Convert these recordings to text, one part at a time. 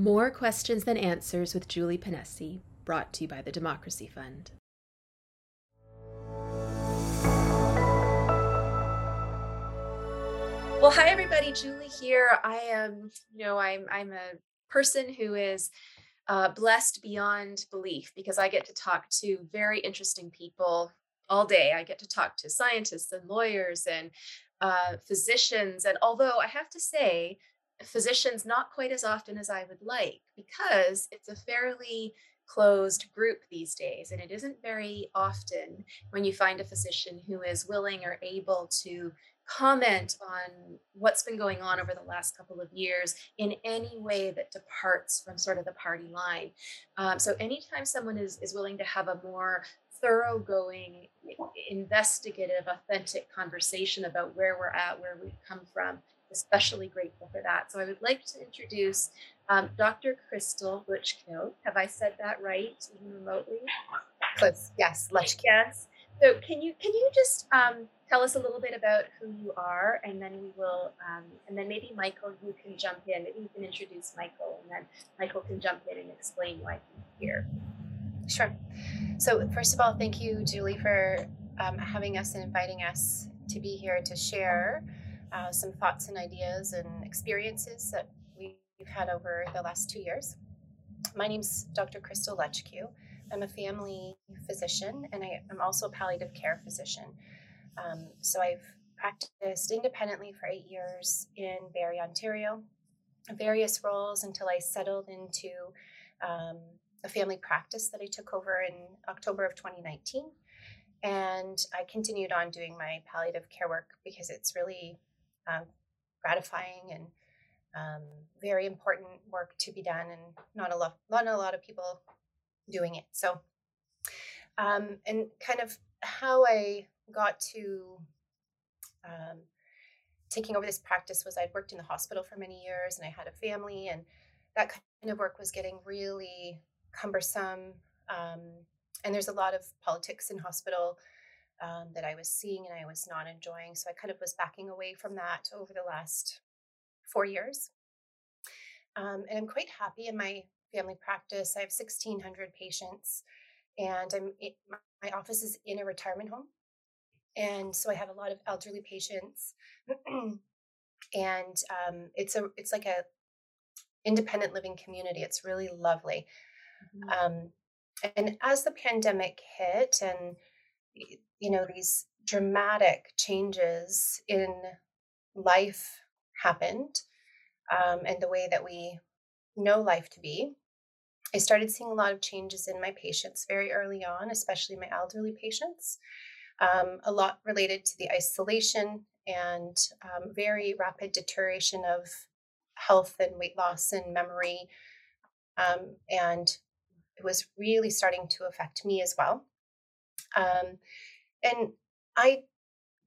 More questions than answers with Julie Ponesse, brought to you by the Democracy Fund. Well, hi everybody, Julie here. I am, you know, I'm I'm a person who is uh, blessed beyond belief because I get to talk to very interesting people all day. I get to talk to scientists and lawyers and uh, physicians, and although I have to say, physicians not quite as often as I would like because it's a fairly closed group these days, and it isn't very often when you find a physician who is willing or able to comment on what's been going on over the last couple of years in any way that departs from sort of the party line. Um, so anytime someone is, is willing to have a more thoroughgoing, investigative, authentic conversation about where we're at, where we've come from, especially grateful for that. So I would like to introduce um, Dr. Crystal Luchkiw. Have I said that right, even remotely? Close. Yes, Luchkiw. Yes. So can you can you just um, tell us a little bit about who you are, and then we will, um, and then maybe Michael, you can jump in. Maybe you can introduce Michael, and then Michael can jump in and explain why he's here. Sure. So first of all, thank you, Julie, for um, having us and inviting us to be here to share uh, some thoughts and ideas and experiences that we've had over the last two years. My name's Dr. Crystal Luchkiw. I'm a family physician and I am also a palliative care physician. Um, so I've practiced independently for eight years in Barrie, Ontario, various roles until I settled into um, a family practice that I took over in October of 2019. And I continued on doing my palliative care work because it's really um, gratifying and um, very important work to be done, and not a lot, not a lot of people doing it. So, um, and kind of how I got to um, taking over this practice was I'd worked in the hospital for many years and I had a family, and that kind of work was getting really cumbersome. Um, and there's a lot of politics in hospital um, that I was seeing and I was not enjoying. So I kind of was backing away from that over the last four years. Um, and I'm quite happy in my family practice. I have 1,600 patients, and I'm my office is in a retirement home, and so I have a lot of elderly patients, and um, it's a it's like a independent living community. It's really lovely. Mm-hmm. Um, and as the pandemic hit, and you know these dramatic changes in life happened, um, and the way that we know life to be, I started seeing a lot of changes in my patients very early on, especially my elderly patients. Um, a lot related to the isolation and um, very rapid deterioration of health and weight loss and memory. Um, and it was really starting to affect me as well. Um, and I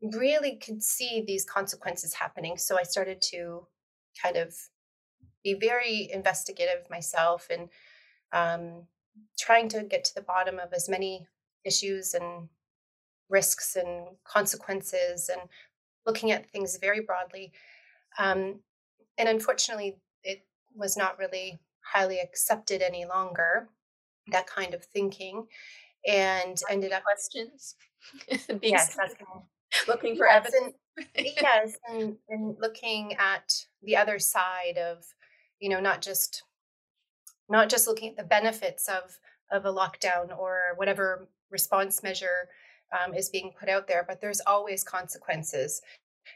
really could see these consequences happening. So I started to kind of be very investigative myself and um, trying to get to the bottom of as many issues and risks and consequences and looking at things very broadly. Um, and unfortunately, it was not really highly accepted any longer, that kind of thinking. And ended up questions. yes, looking for yes, evidence. And, yes, and, and looking at the other side of, you know, not just not just looking at the benefits of of a lockdown or whatever response measure um, is being put out there, but there's always consequences.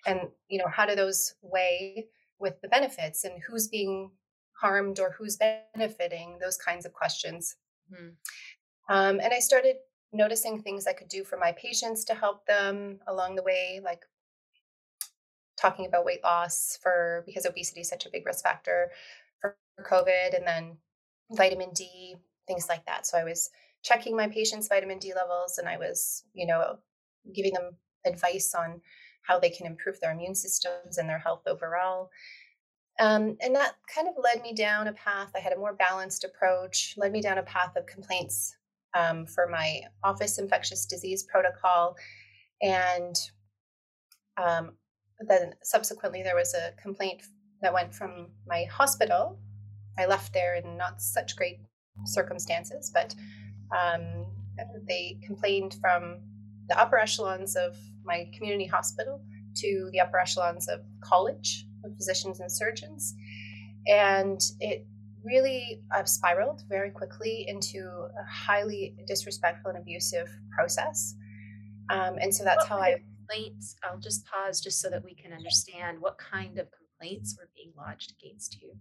And you know, how do those weigh with the benefits and who's being harmed or who's benefiting? Those kinds of questions. Mm-hmm. Um, and I started noticing things I could do for my patients to help them along the way, like talking about weight loss for because obesity is such a big risk factor for COVID, and then vitamin D, things like that. So I was checking my patients' vitamin D levels and I was, you know, giving them advice on how they can improve their immune systems and their health overall. Um, and that kind of led me down a path. I had a more balanced approach, led me down a path of complaints um, for my office infectious disease protocol. And um, then subsequently, there was a complaint that went from my hospital I left there in not such great circumstances, but um, they complained from the upper echelons of my community hospital to the upper echelons of college of physicians and surgeons. And it really uh, spiraled very quickly into a highly disrespectful and abusive process. Um, and so that's what how I. Complaints. I'll just pause just so that we can understand what kind of complaints were being lodged against you.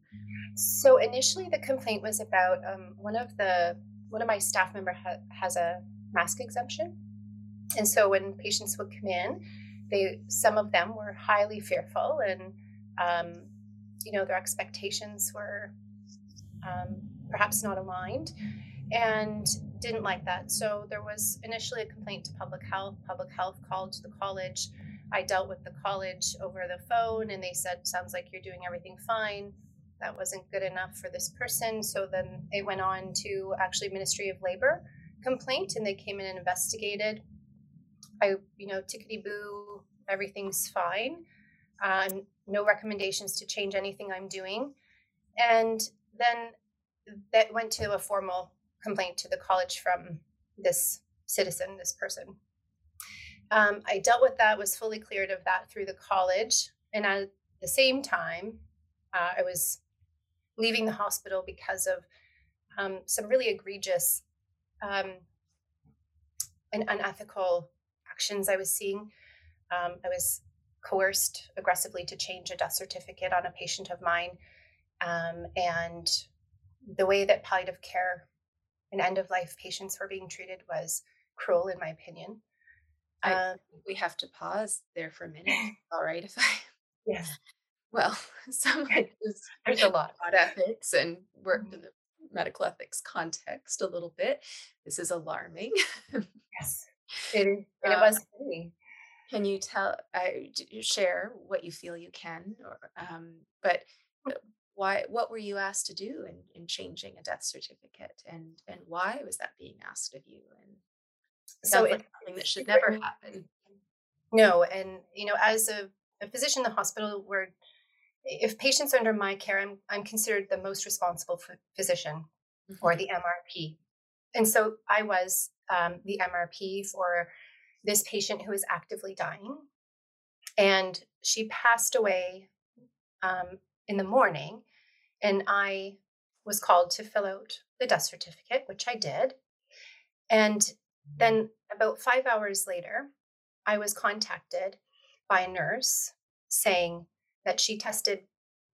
So initially, the complaint was about um, one of the one of my staff member ha- has a mask exemption, and so when patients would come in, they some of them were highly fearful and um, you know their expectations were um, perhaps not aligned and didn't like that. So there was initially a complaint to public health. Public health called to the college. I dealt with the college over the phone and they said sounds like you're doing everything fine. That wasn't good enough for this person. So then it went on to actually ministry of labor complaint and they came in and investigated. I, you know, tickety boo, everything's fine. Uh, no recommendations to change anything I'm doing. And then that went to a formal complaint to the college from this citizen, this person. Um, I dealt with that, was fully cleared of that through the college. And at the same time, uh, I was leaving the hospital because of um, some really egregious um, and unethical actions I was seeing. Um, I was coerced aggressively to change a death certificate on a patient of mine. Um, and the way that palliative care and end of life patients were being treated was cruel, in my opinion. I, uh, we have to pause there for a minute. All right, if I. Yes. Well, someone who's there's a lot about ethics and worked mm-hmm. in the medical ethics context a little bit. This is alarming. yes. It, and it was for me. Can you tell, uh, share what you feel you can, or, um, but uh, why? What were you asked to do in, in changing a death certificate, and and why was that being asked of you? And so it's like something that should never happen. No, and you know, as a, a physician in the hospital, where if patients are under my care, I'm I'm considered the most responsible physician, mm-hmm. or the MRP, and so I was um, the MRP for this patient who is actively dying. And she passed away um, in the morning, and I was called to fill out the death certificate, which I did. And then, about five hours later, I was contacted by a nurse saying that she tested,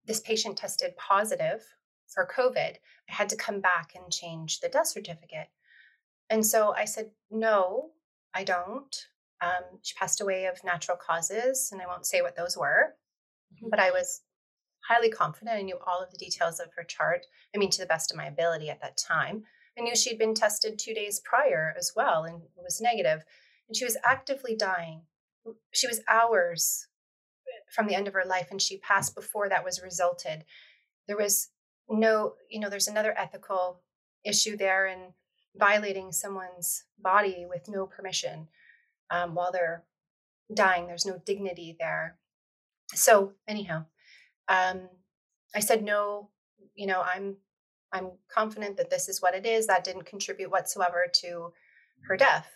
this patient tested positive for COVID. I had to come back and change the death certificate. And so I said, no, I don't. Um, she passed away of natural causes, and I won't say what those were, mm-hmm. but I was highly confident. I knew all of the details of her chart. I mean, to the best of my ability at that time. I knew she'd been tested two days prior as well and was negative, and she was actively dying. She was hours from the end of her life, and she passed before that was resulted. There was no, you know, there's another ethical issue there, in violating someone's body with no permission um, while they're dying. There's no dignity there. So anyhow, um, I said no. You know, I'm I'm confident that this is what it is. That didn't contribute whatsoever to her death.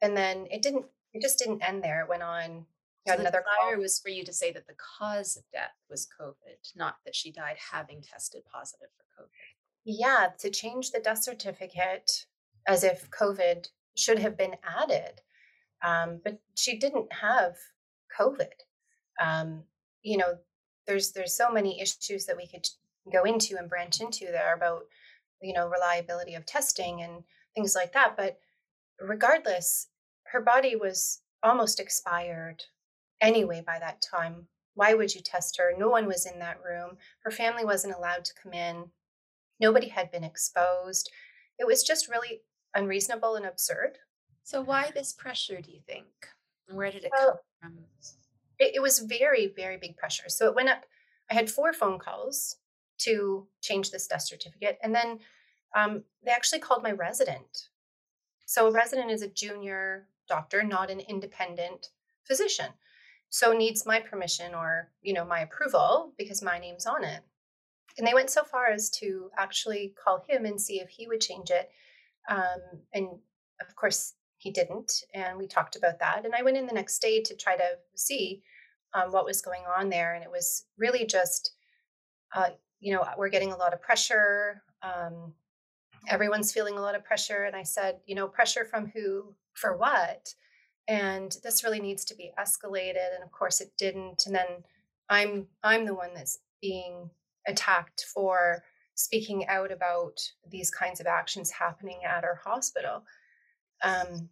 And then it didn't. It just didn't end there. It went on. So another desire was for you to say that the cause of death was COVID, not that she died having tested positive for COVID. Yeah, to change the death certificate as if COVID should have been added. Um, but she didn't have COVID. Um, you know, there's there's so many issues that we could go into and branch into there about you know reliability of testing and things like that. But regardless, her body was almost expired anyway by that time. Why would you test her? No one was in that room. Her family wasn't allowed to come in. Nobody had been exposed. It was just really unreasonable and absurd. So, why this pressure, do you think? Where did it well, come from? It, it was very, very big pressure. So, it went up. I had four phone calls to change this death certificate. And then um, they actually called my resident. So, a resident is a junior doctor, not an independent physician. So, needs my permission or, you know, my approval because my name's on it. and they went so far as to actually call him and see if he would change it. Um, and of course, he didn't. And we talked about that. And I went in the next day to try to see um, what was going on there. And it was really just, uh, you know, we're getting a lot of pressure. Um, everyone's feeling a lot of pressure. And I said, you know, pressure from who, for what? And this really needs to be escalated. And of course, it didn't. And then I'm I'm the one that's being attacked for speaking out about these kinds of actions happening at our hospital. Um,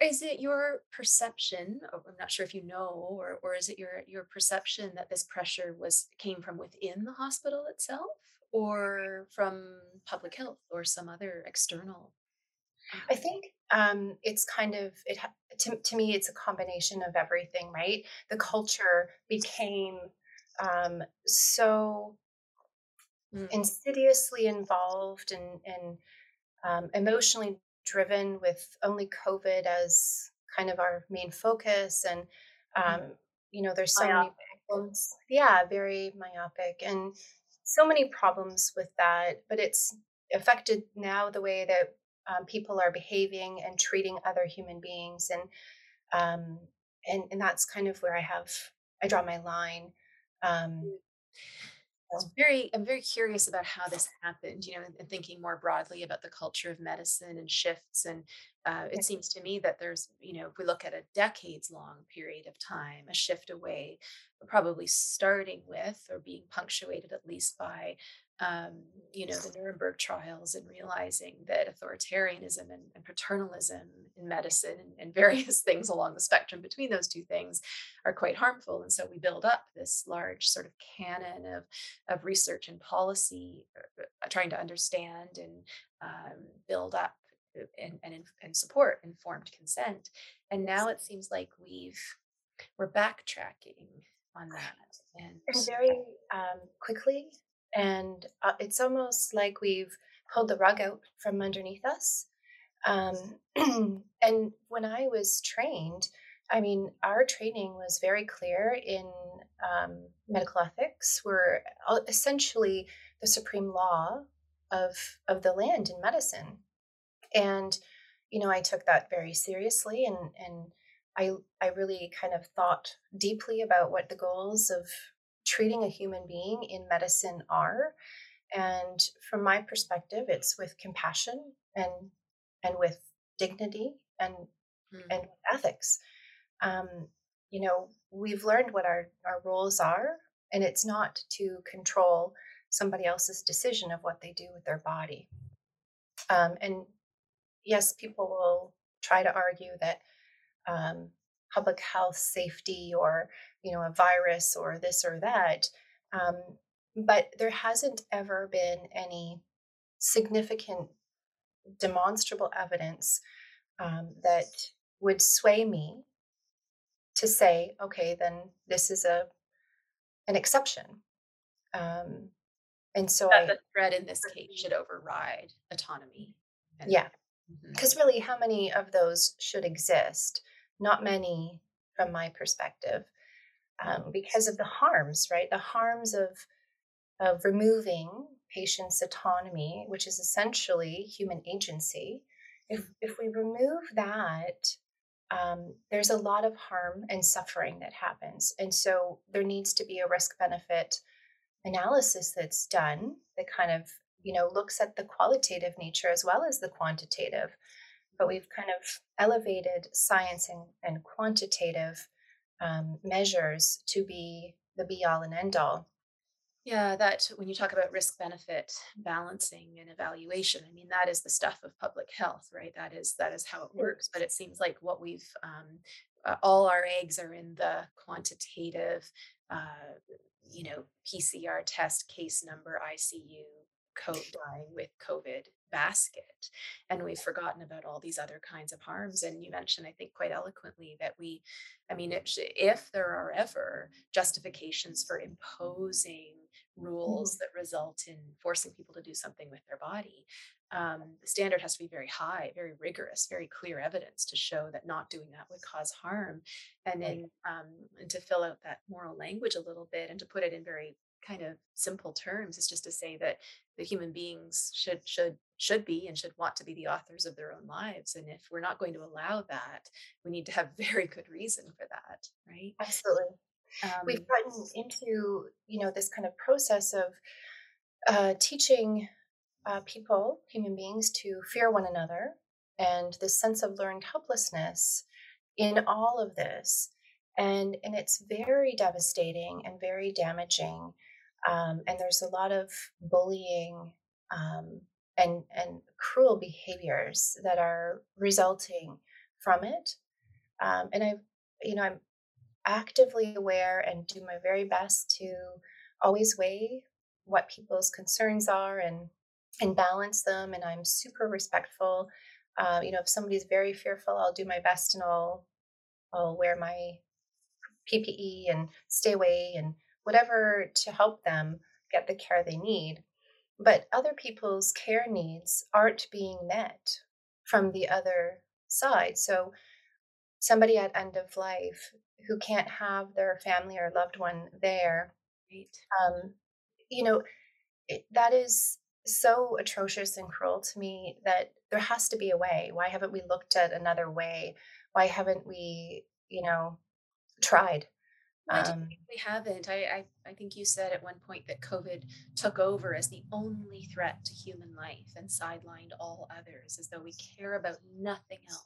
is it your perception? I'm not sure if you know, or or is it your your perception that this pressure was came from within the hospital itself, or from public health, or some other external? I think um, it's kind of it. To, to me, it's a combination of everything, right? The culture became um, so mm. insidiously involved and, and um, emotionally driven with only COVID as kind of our main focus. And, um, mm. you know, there's so myopic. many problems. Yeah, very myopic and so many problems with that. But it's affected now the way that um, people are behaving and treating other human beings. And, um, and, and that's kind of where I have, I draw my line. Um, It's very, I'm very curious about how this happened, you know, and thinking more broadly about the culture of medicine and shifts. And uh, it seems to me that there's, you know, if we look at a decades long period of time, a shift away, probably starting with or being punctuated at least by um, you know, the Nuremberg trials and realizing that authoritarianism and, and paternalism in medicine and, and, various things along the spectrum between those two things are quite harmful. And so we build up this large sort of canon of, of research and policy, uh, uh, trying to understand and um, build up uh, and, and, and support informed consent. And now it seems like we've, we're backtracking on that. And, and very um, quickly and uh, it's almost like we've pulled the rug out from underneath us. Um, and when I was trained, I mean, our training was very clear in um, medical ethics. We're essentially the supreme law of of the land in medicine, and you know, I took that very seriously, and and I I really kind of thought deeply about what the goals of treating a human being in medicine are. And from my perspective, it's with compassion and and with dignity and mm. and ethics. Um, you know, we've learned what our, our roles are, and it's not to control somebody else's decision of what they do with their body. Um, and yes, people will try to argue that um, public health safety or you know a virus or this or that um, but there hasn't ever been any significant demonstrable evidence um, that would sway me to say okay then this is a an exception. Um, and so that I, the threat in this case should override autonomy and, yeah. Because mm-hmm. really how many of those should exist not many from my perspective um, because of the harms right? The harms of of removing patients autonomy which is essentially human agency. If if we remove that um, there's a lot of harm and suffering that happens. And so there needs to be a risk benefit analysis that's done that kind of you know looks at the qualitative nature as well as the quantitative but we've kind of elevated science and, and quantitative um, measures to be the be all and end all. Yeah, that when you talk about risk benefit balancing and evaluation, I mean that is the stuff of public health, right? That is that is how it works. But it seems like what we've um, uh, all our eggs are in the quantitative, uh, you know, PCR test case number ICU code dying with COVID basket. And we've forgotten about all these other kinds of harms. And you mentioned, I think, quite eloquently that we, I mean, if, if there are ever justifications for imposing rules mm-hmm. that result in forcing people to do something with their body, um, the standard has to be very high, very rigorous, very clear evidence to show that not doing that would cause harm. And then um, and to fill out that moral language a little bit and to put it in very kind of simple terms is just to say that the human beings should should should be and should want to be the authors of their own lives and if we're not going to allow that we need to have very good reason for that right? Absolutely. Um, we've gotten into you know this kind of process of uh, teaching uh, people human beings to fear one another and this sense of learned helplessness in all of this and and it's very devastating and very damaging um, and there's a lot of bullying um, and and cruel behaviors that are resulting from it um, and i you know i'm actively aware and do my very best to always weigh what people's concerns are and and balance them and i'm super respectful uh, you know if somebody's very fearful i'll do my best and i'll i'll wear my ppe and stay away and whatever to help them get the care they need. But other people's care needs aren't being met from the other side. So, somebody at end of life who can't have their family or loved one there, right. um, you know, it, that is so atrocious and cruel to me that there has to be a way. Why haven't we looked at another way? Why haven't we, you know, tried? Um, we haven't. I, I, I think you said at one point that COVID took over as the only threat to human life and sidelined all others, as though we care about nothing else.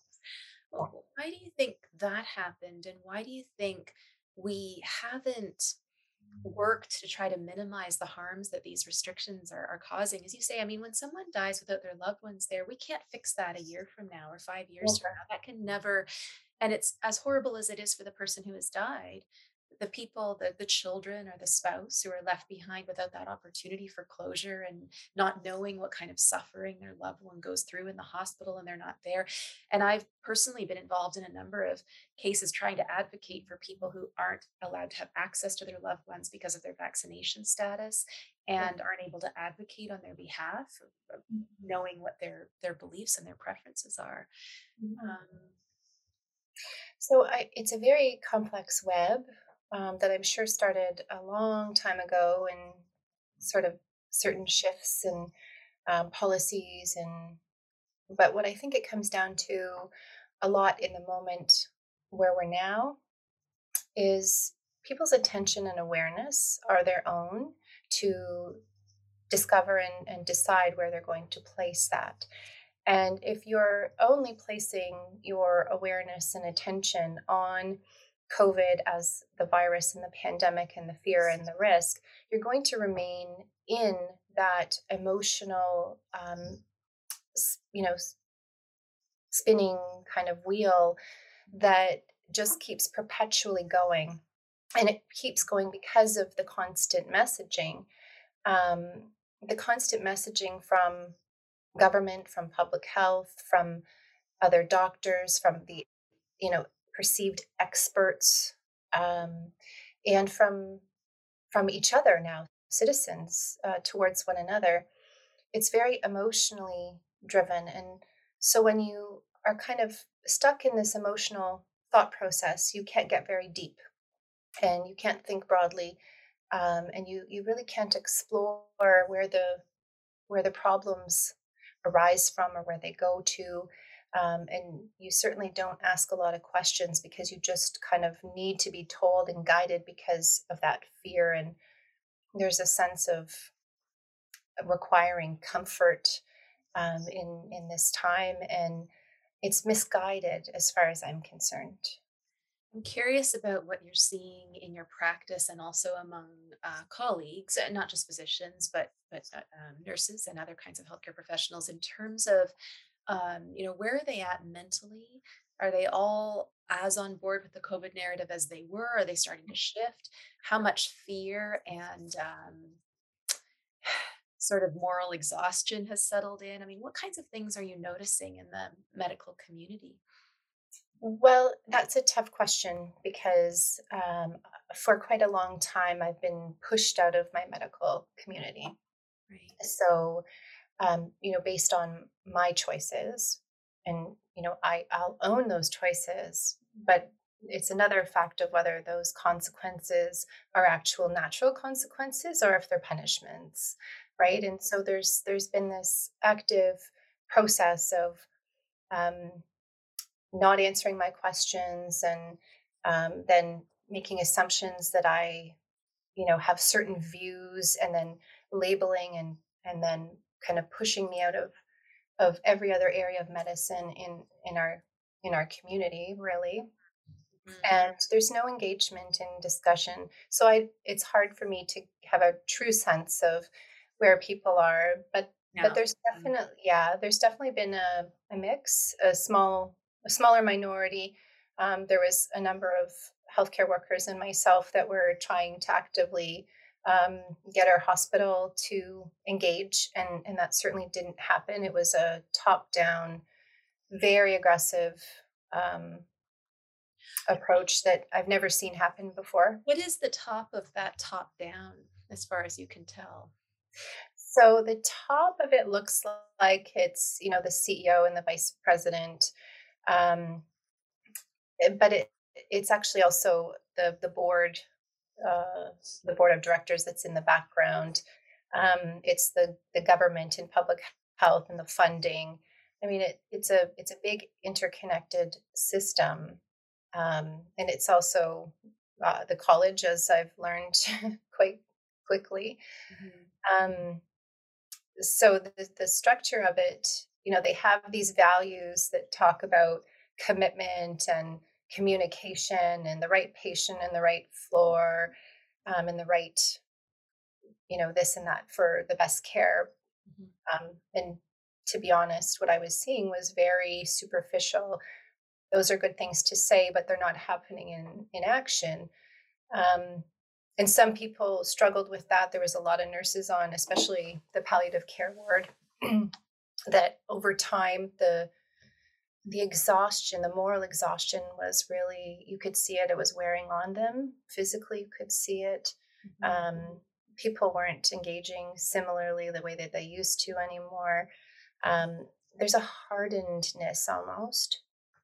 Well, why do you think that happened, and why do you think we haven't worked to try to minimize the harms that these restrictions are, are causing? As you say, I mean, when someone dies without their loved ones there, we can't fix that a year from now or five years from now. That can never and it's as horrible as it is for the person who has died the people, the, the children or the spouse who are left behind without that opportunity for closure and not knowing what kind of suffering their loved one goes through in the hospital and they're not there. And I've personally been involved in a number of cases trying to advocate for people who aren't allowed to have access to their loved ones because of their vaccination status and aren't able to advocate on their behalf, mm-hmm. knowing what their their beliefs and their preferences are. Mm-hmm. Um, so I, it's a very complex web um, that I'm sure started a long time ago and sort of certain shifts and um, policies and but what I think it comes down to a lot in the moment where we're now is people's attention and awareness are their own to discover and, and decide where they're going to place that. And if you're only placing your awareness and attention on COVID as the virus and the pandemic and the fear and the risk, you're going to remain in that emotional, um, you know, spinning kind of wheel that just keeps perpetually going. And it keeps going because of the constant messaging. Um, the constant messaging from government, from public health, from other doctors, from the you know perceived experts, um, and from from each other now, citizens uh, towards one another. It's very emotionally driven, and so when you are kind of stuck in this emotional thought process, you can't get very deep, and you can't think broadly, um, and you you really can't explore where the where the problems arise from or where they go to um, and you certainly don't ask a lot of questions because you just kind of need to be told and guided because of that fear. And there's a sense of requiring comfort um, in in this time, and it's misguided as far as I'm concerned. I'm curious about what you're seeing in your practice and also among uh, colleagues, not just physicians, but but uh, um, nurses and other kinds of healthcare professionals in terms of um, you know, where are they at mentally? Are they all as on board with the COVID narrative as they were? Are they starting to shift? How much fear and um, sort of moral exhaustion has settled in? I mean, what kinds of things are you noticing in the medical community? Well, that's a tough question because um, for quite a long time I've been pushed out of my medical community. Right. So um, you know, based on my choices. And, you know, I, I'll own those choices, but it's another fact of whether those consequences are actual natural consequences or if they're punishments right and so there's there's been this active process of um, not answering my questions and um, then making assumptions that i you know have certain views and then labeling and and then kind of pushing me out of of every other area of medicine in in our in our community really mm-hmm. and there's no engagement in discussion so i it's hard for me to have a true sense of where people are but but there's mm-hmm. definitely yeah there's definitely been a, a mix a small a smaller minority um, there was a number of healthcare workers and myself that were trying to actively um, get our hospital to engage, and, and that certainly didn't happen. It was a top down, very aggressive um, approach that I've never seen happen before. What is the top of that top down, as far as you can tell? So the top of it looks like it's you know the CEO and the vice president, um, eh, but it it's actually also the the board uh, the board of directors that's in the background. Um, it's the the government and public health and the funding. I mean, it, it's a it's a big interconnected system, um, and it's also uh, the college, as I've learned quite quickly. Mm-hmm. Um, so the the structure of it, you know, they have these values that talk about commitment and communication and the right patient and the right floor um, and the right you know this and that for the best care. Mm-hmm. um, and to be honest what i was seeing was very superficial. Those are good things to say but they're not happening in in action. Um, and some people struggled with that. There was a lot of nurses on especially the palliative care ward that over time the the exhaustion, the moral exhaustion was really, you could see it, it was wearing on them. Physically, you could see it. Mm-hmm. Um, people weren't engaging similarly the way that they used to anymore. Um, there's a hardenedness almost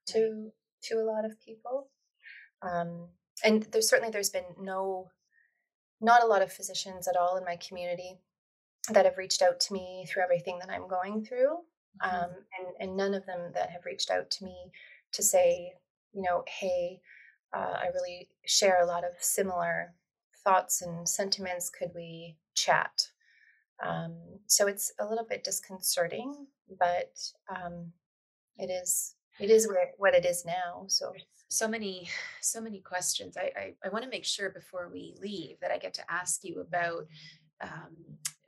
to to a lot of people. Um, and there's certainly there's been no not a lot of physicians at all in my community that have reached out to me through everything that I'm going through. Um, and, and none of them that have reached out to me to say, you know, hey, uh, I really share a lot of similar thoughts and sentiments. Could we chat? Um, so it's a little bit disconcerting, but um, it is it is what it is now. So so many so many questions. I I, I want to make sure before we leave that I get to ask you about um,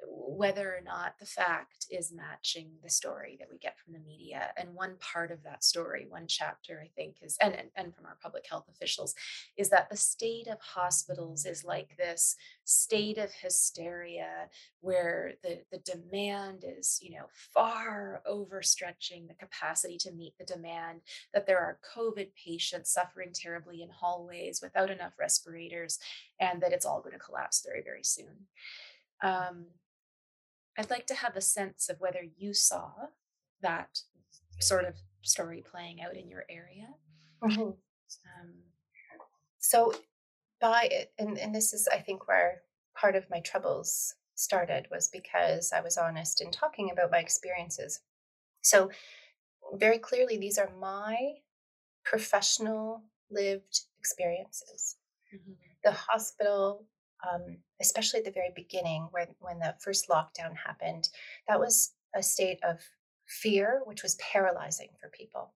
whether or not the fact is matching the story that we get from the media. And one part of that story, one chapter, I think, is, and, and, and from our public health officials, is that the state of hospitals is like this state of hysteria where the, the demand is, you know, far overstretching the capacity to meet the demand, that there are COVID patients suffering terribly in hallways without enough respirators, and that it's all going to collapse very, very soon. Um, I'd like to have a sense of whether you saw that sort of story playing out in your area. Mm-hmm. Um, so, by and, and this is, I think, where part of my troubles started was because I was honest in talking about my experiences. So, very clearly, these are my professional lived experiences. Mm-hmm. The hospital um, especially at the very beginning when, when the first lockdown happened, that was a state of fear, which was paralyzing for people.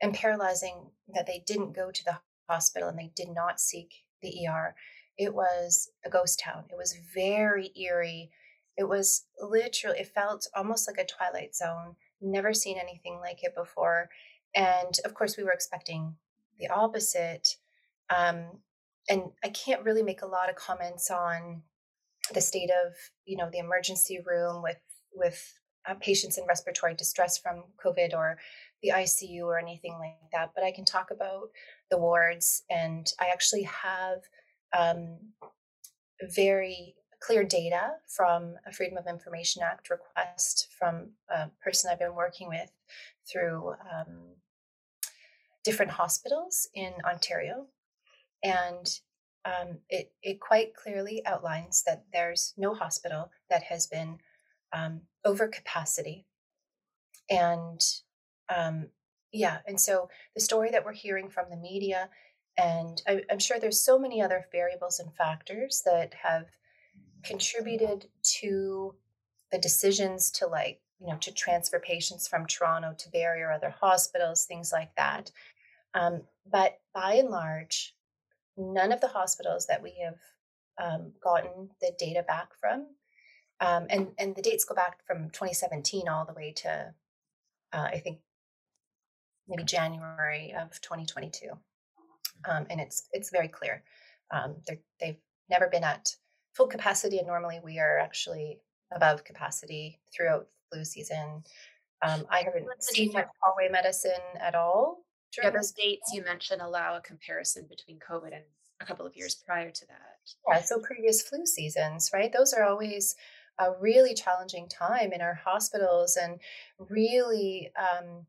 And paralyzing that they didn't go to the hospital and they did not seek the ER. It was a ghost town. It was very eerie. It was literally, it felt almost like a Twilight Zone. Never seen anything like it before. And of course, we were expecting the opposite. Um, and I can't really make a lot of comments on the state of you know the emergency room with with uh, patients in respiratory distress from COVID or the ICU or anything like that. But I can talk about the wards, and I actually have um, very clear data from a Freedom of Information Act request from a person I've been working with through um, different hospitals in Ontario. And um, it, it quite clearly outlines that there's no hospital that has been um, over capacity. And um, yeah, and so the story that we're hearing from the media, and I, I'm sure there's so many other variables and factors that have contributed to the decisions to like you know to transfer patients from toronto to barrie or other hospitals things like that um, but by and large none of the hospitals that we have um, gotten the data back from. Um, and and the dates go back from 2017 all the way to uh, i think maybe january of 2022 um, and it's it's very clear. Um, they've never been at full capacity and normally we are actually above capacity throughout flu season. Um, i haven't seen much hallway medicine at all the those dates you mentioned allow a comparison between COVID and a couple of years prior to that. Yeah, so previous flu seasons, right? Those are always a really challenging time in our hospitals and really um,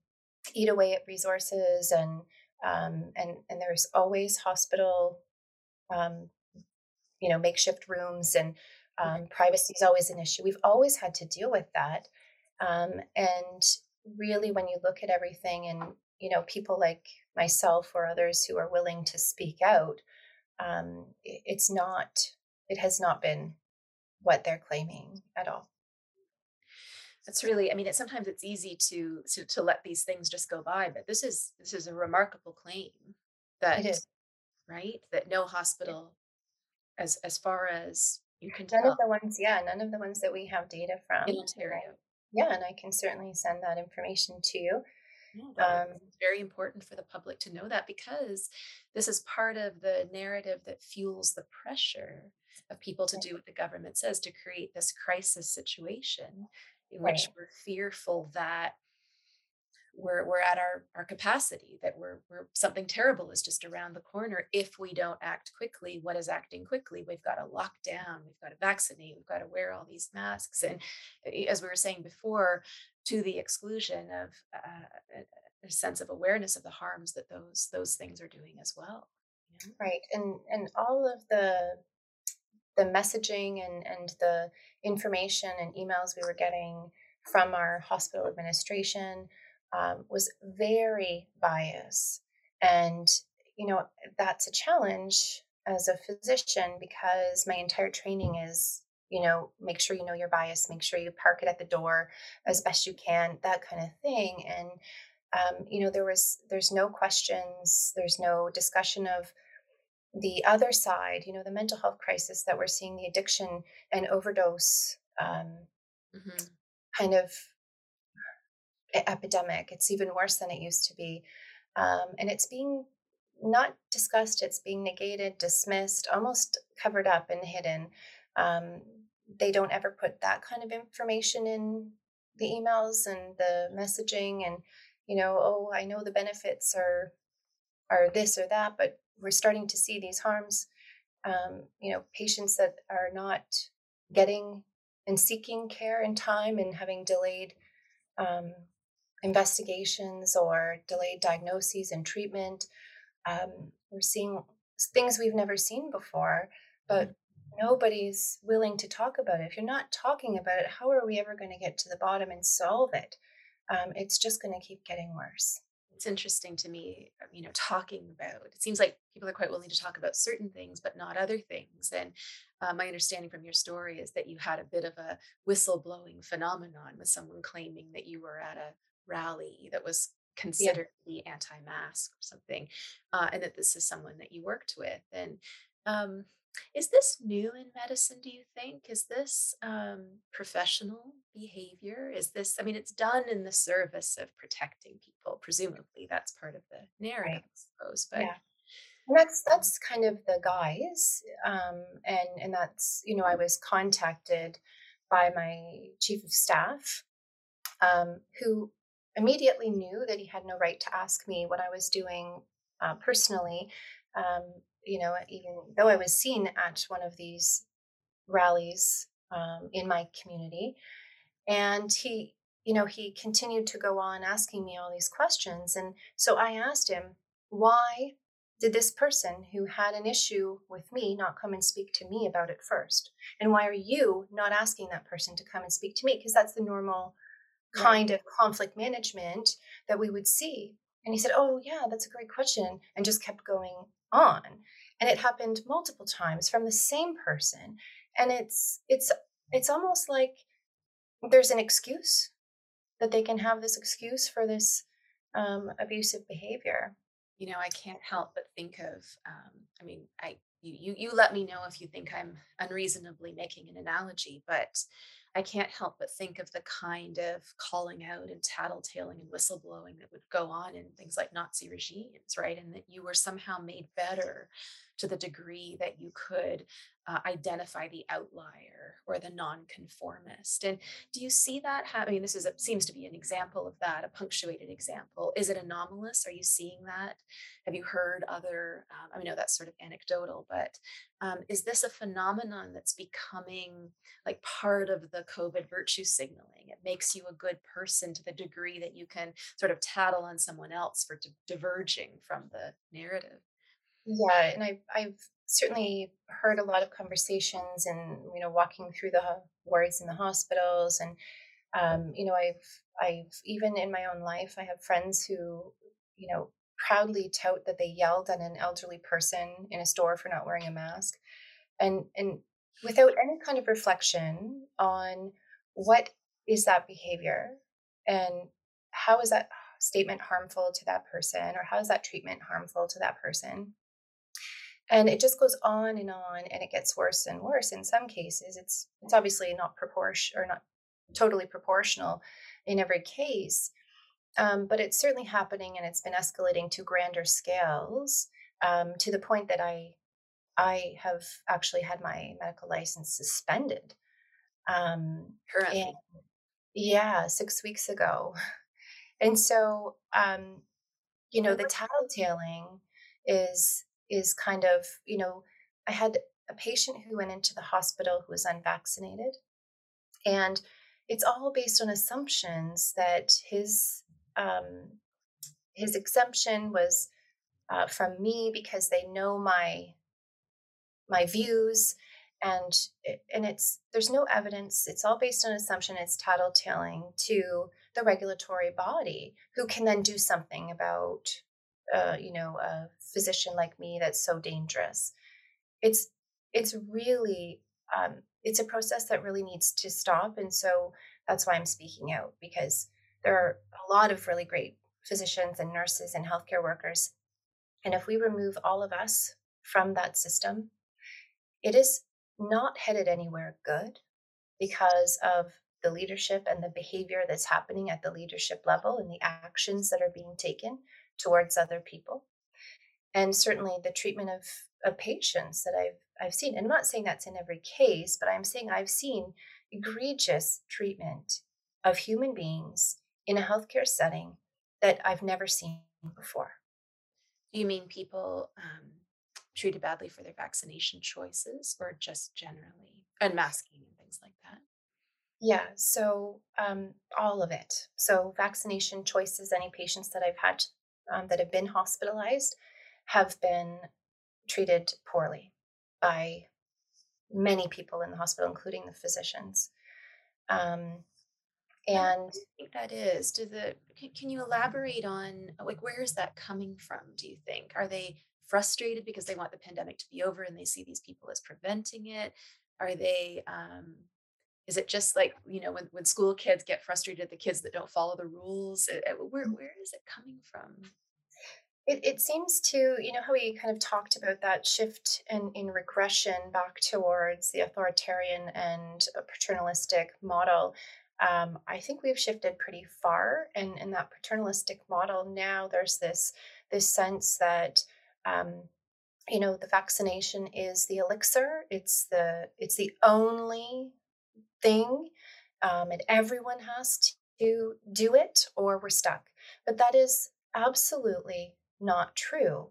eat away at resources and um, and and there's always hospital um, you know makeshift rooms and um, privacy is always an issue we've always had to deal with that um, and really when you look at everything and you know people like myself or others who are willing to speak out um, it's not it has not been what they're claiming at all. That's really i mean it, sometimes it's easy to, to to let these things just go by but this is this is a remarkable claim that right? That no hospital as as far as you can none tell of the ones yeah none of the ones that we have data from in ontario. yeah and i can certainly send that information to you um, it's very important for the public to know that because this is part of the narrative that fuels the pressure of people to do what the government says to create this crisis situation in which right. we're fearful that we're we're at our our capacity that we're we're something terrible is just around the corner. If we don't act quickly what is acting quickly? We've got to lock down we've got to vaccinate we've got to wear all these masks. And eh, as we were saying before to the exclusion of uh, a, a sense of awareness of the harms that those those things are doing as well you know? right and and all of the the messaging and and the information and emails we were getting from our hospital administration um, was very biased. And, you know, that's a challenge as a physician because my entire training is, you know, make sure you know your bias, make sure you park it at the door as best you can, that kind of thing. And, um, you know, there was, there's no questions, there's no discussion of, the other side, you know, the mental health crisis that we're seeing, the addiction and overdose um, mm-hmm. kind of epidemic. It's even worse than it used to be. Um, and it's being not discussed, it's being negated, dismissed, almost covered up and hidden. Um, they don't ever put that kind of information in the emails and the messaging and you know oh i know the benefits are are this or that but we're starting to see these harms um, you know patients that are not getting and seeking care in time and having delayed um, investigations or delayed diagnoses and treatment. Um, we're seeing things we've never seen before, but mm-hmm. nobody's willing to talk about it. If you're not talking about it, how are we ever going to get to the bottom and solve it? Um, it's just going to keep getting worse. It's interesting to me, uh, you know, talking about it seems like people are quite willing to talk about certain things, but not other things. And uh, my understanding from your story is that you had a bit of a whistleblowing phenomenon with someone claiming that you were at a rally that was considered yeah. to be anti-mask or something uh, and that this is someone that you worked with and um, is this new in medicine do you think is this um, professional behavior is this i mean it's done in the service of protecting people presumably that's part of the narrative i suppose but yeah. And that's that's kind of the guise um, and and that's you know i was contacted by my chief of staff um, who immediately knew that he had no right to ask me what I was doing uh, personally. Um, you know, even though I was seen at one of these rallies um, in my community, and he, you know, he continued to go on asking me all these questions, and so I asked him, why did this person who had an issue with me not come and speak to me about it first? And why are you not asking that person to come and speak to me? Because that's the normal kind right. of conflict management that we would see. And he said, Oh, yeah, that's a great question. And just kept going on. And it happened multiple times from the same person. And it's it's it's almost like there's an excuse that they can have this excuse for this um, abusive behavior you know, I can't help but think of, um, I mean, I you, you you let me know if you think I'm unreasonably making an analogy, but I can't help but think of the kind of calling out and tattletaling and whistleblowing that would go on in things like Nazi regimes, right? And that you were somehow made better to the degree that you could uh, identify the outlier or the nonconformist. And do you see that? I mean, this is a, seems to be an example of that, a punctuated example. Is it anomalous? Are you seeing that? Have you heard other? Um, I know that's sort of anecdotal, but um, is this a phenomenon that's becoming like part of the COVID virtue signaling? It makes you a good person to the degree that you can sort of tattle on someone else for di- diverging from the narrative. Yeah, and I've I've certainly heard a lot of conversations and you know walking through the wards in the hospitals and um, you know I've I've even in my own life I have friends who you know proudly tout that they yelled at an elderly person in a store for not wearing a mask and and without any kind of reflection on what is that behavior and how is that statement harmful to that person or how is that treatment harmful to that person and it just goes on and on and it gets worse and worse. In some cases it's it's obviously not proportion or not totally proportional in every case um, but it's certainly happening and it's been escalating to grander scales um, to the point that i i have actually had my medical license suspended um, currently yeah six weeks ago. And so um, you know the tattletaling is is kind of, you know, I had a patient who went into the hospital who was unvaccinated. And it's all based on assumptions that his um, his exemption was uh, from me because they know my my views and and it's there's no evidence it's all based on assumption it's tattletaling to the regulatory body who can then do something about uh, you know a physician like me that's so dangerous. It's it's really um, it's a process that really needs to stop and so that's why i'm speaking out because there are a lot of really great physicians and nurses and healthcare workers and if we remove all of us from that system it is not headed anywhere good because of the leadership and the behavior that's happening at the leadership level and the actions that are being taken towards other people and certainly the treatment of, of patients that I've I've seen. And I'm not saying that's in every case, but I'm saying I've seen egregious treatment of human beings in a healthcare setting that I've never seen before. Do you mean people um, treated badly for their vaccination choices or just generally unmasking and things like that? Yeah, so um, all of it. So, vaccination choices, any patients that I've had um, that have been hospitalized have been treated poorly by many people in the hospital, including the physicians. Um, and that is. Do the can, can you elaborate on like where is that coming from? Do you think are they frustrated because they want the pandemic to be over and they see these people as preventing it? Are they um, is it just like you know when, when school kids get frustrated at the kids that don't follow the rules uh, uh, where where is it coming from? It, it seems to you know how we kind of talked about that shift in, in regression back towards the authoritarian and paternalistic model um, i think we've shifted pretty far and in that paternalistic model. Now there's this this sense that um, you know the vaccination is the elixir. It's the it's the only thing um, and everyone has to do it or we're stuck. But that is absolutely not true.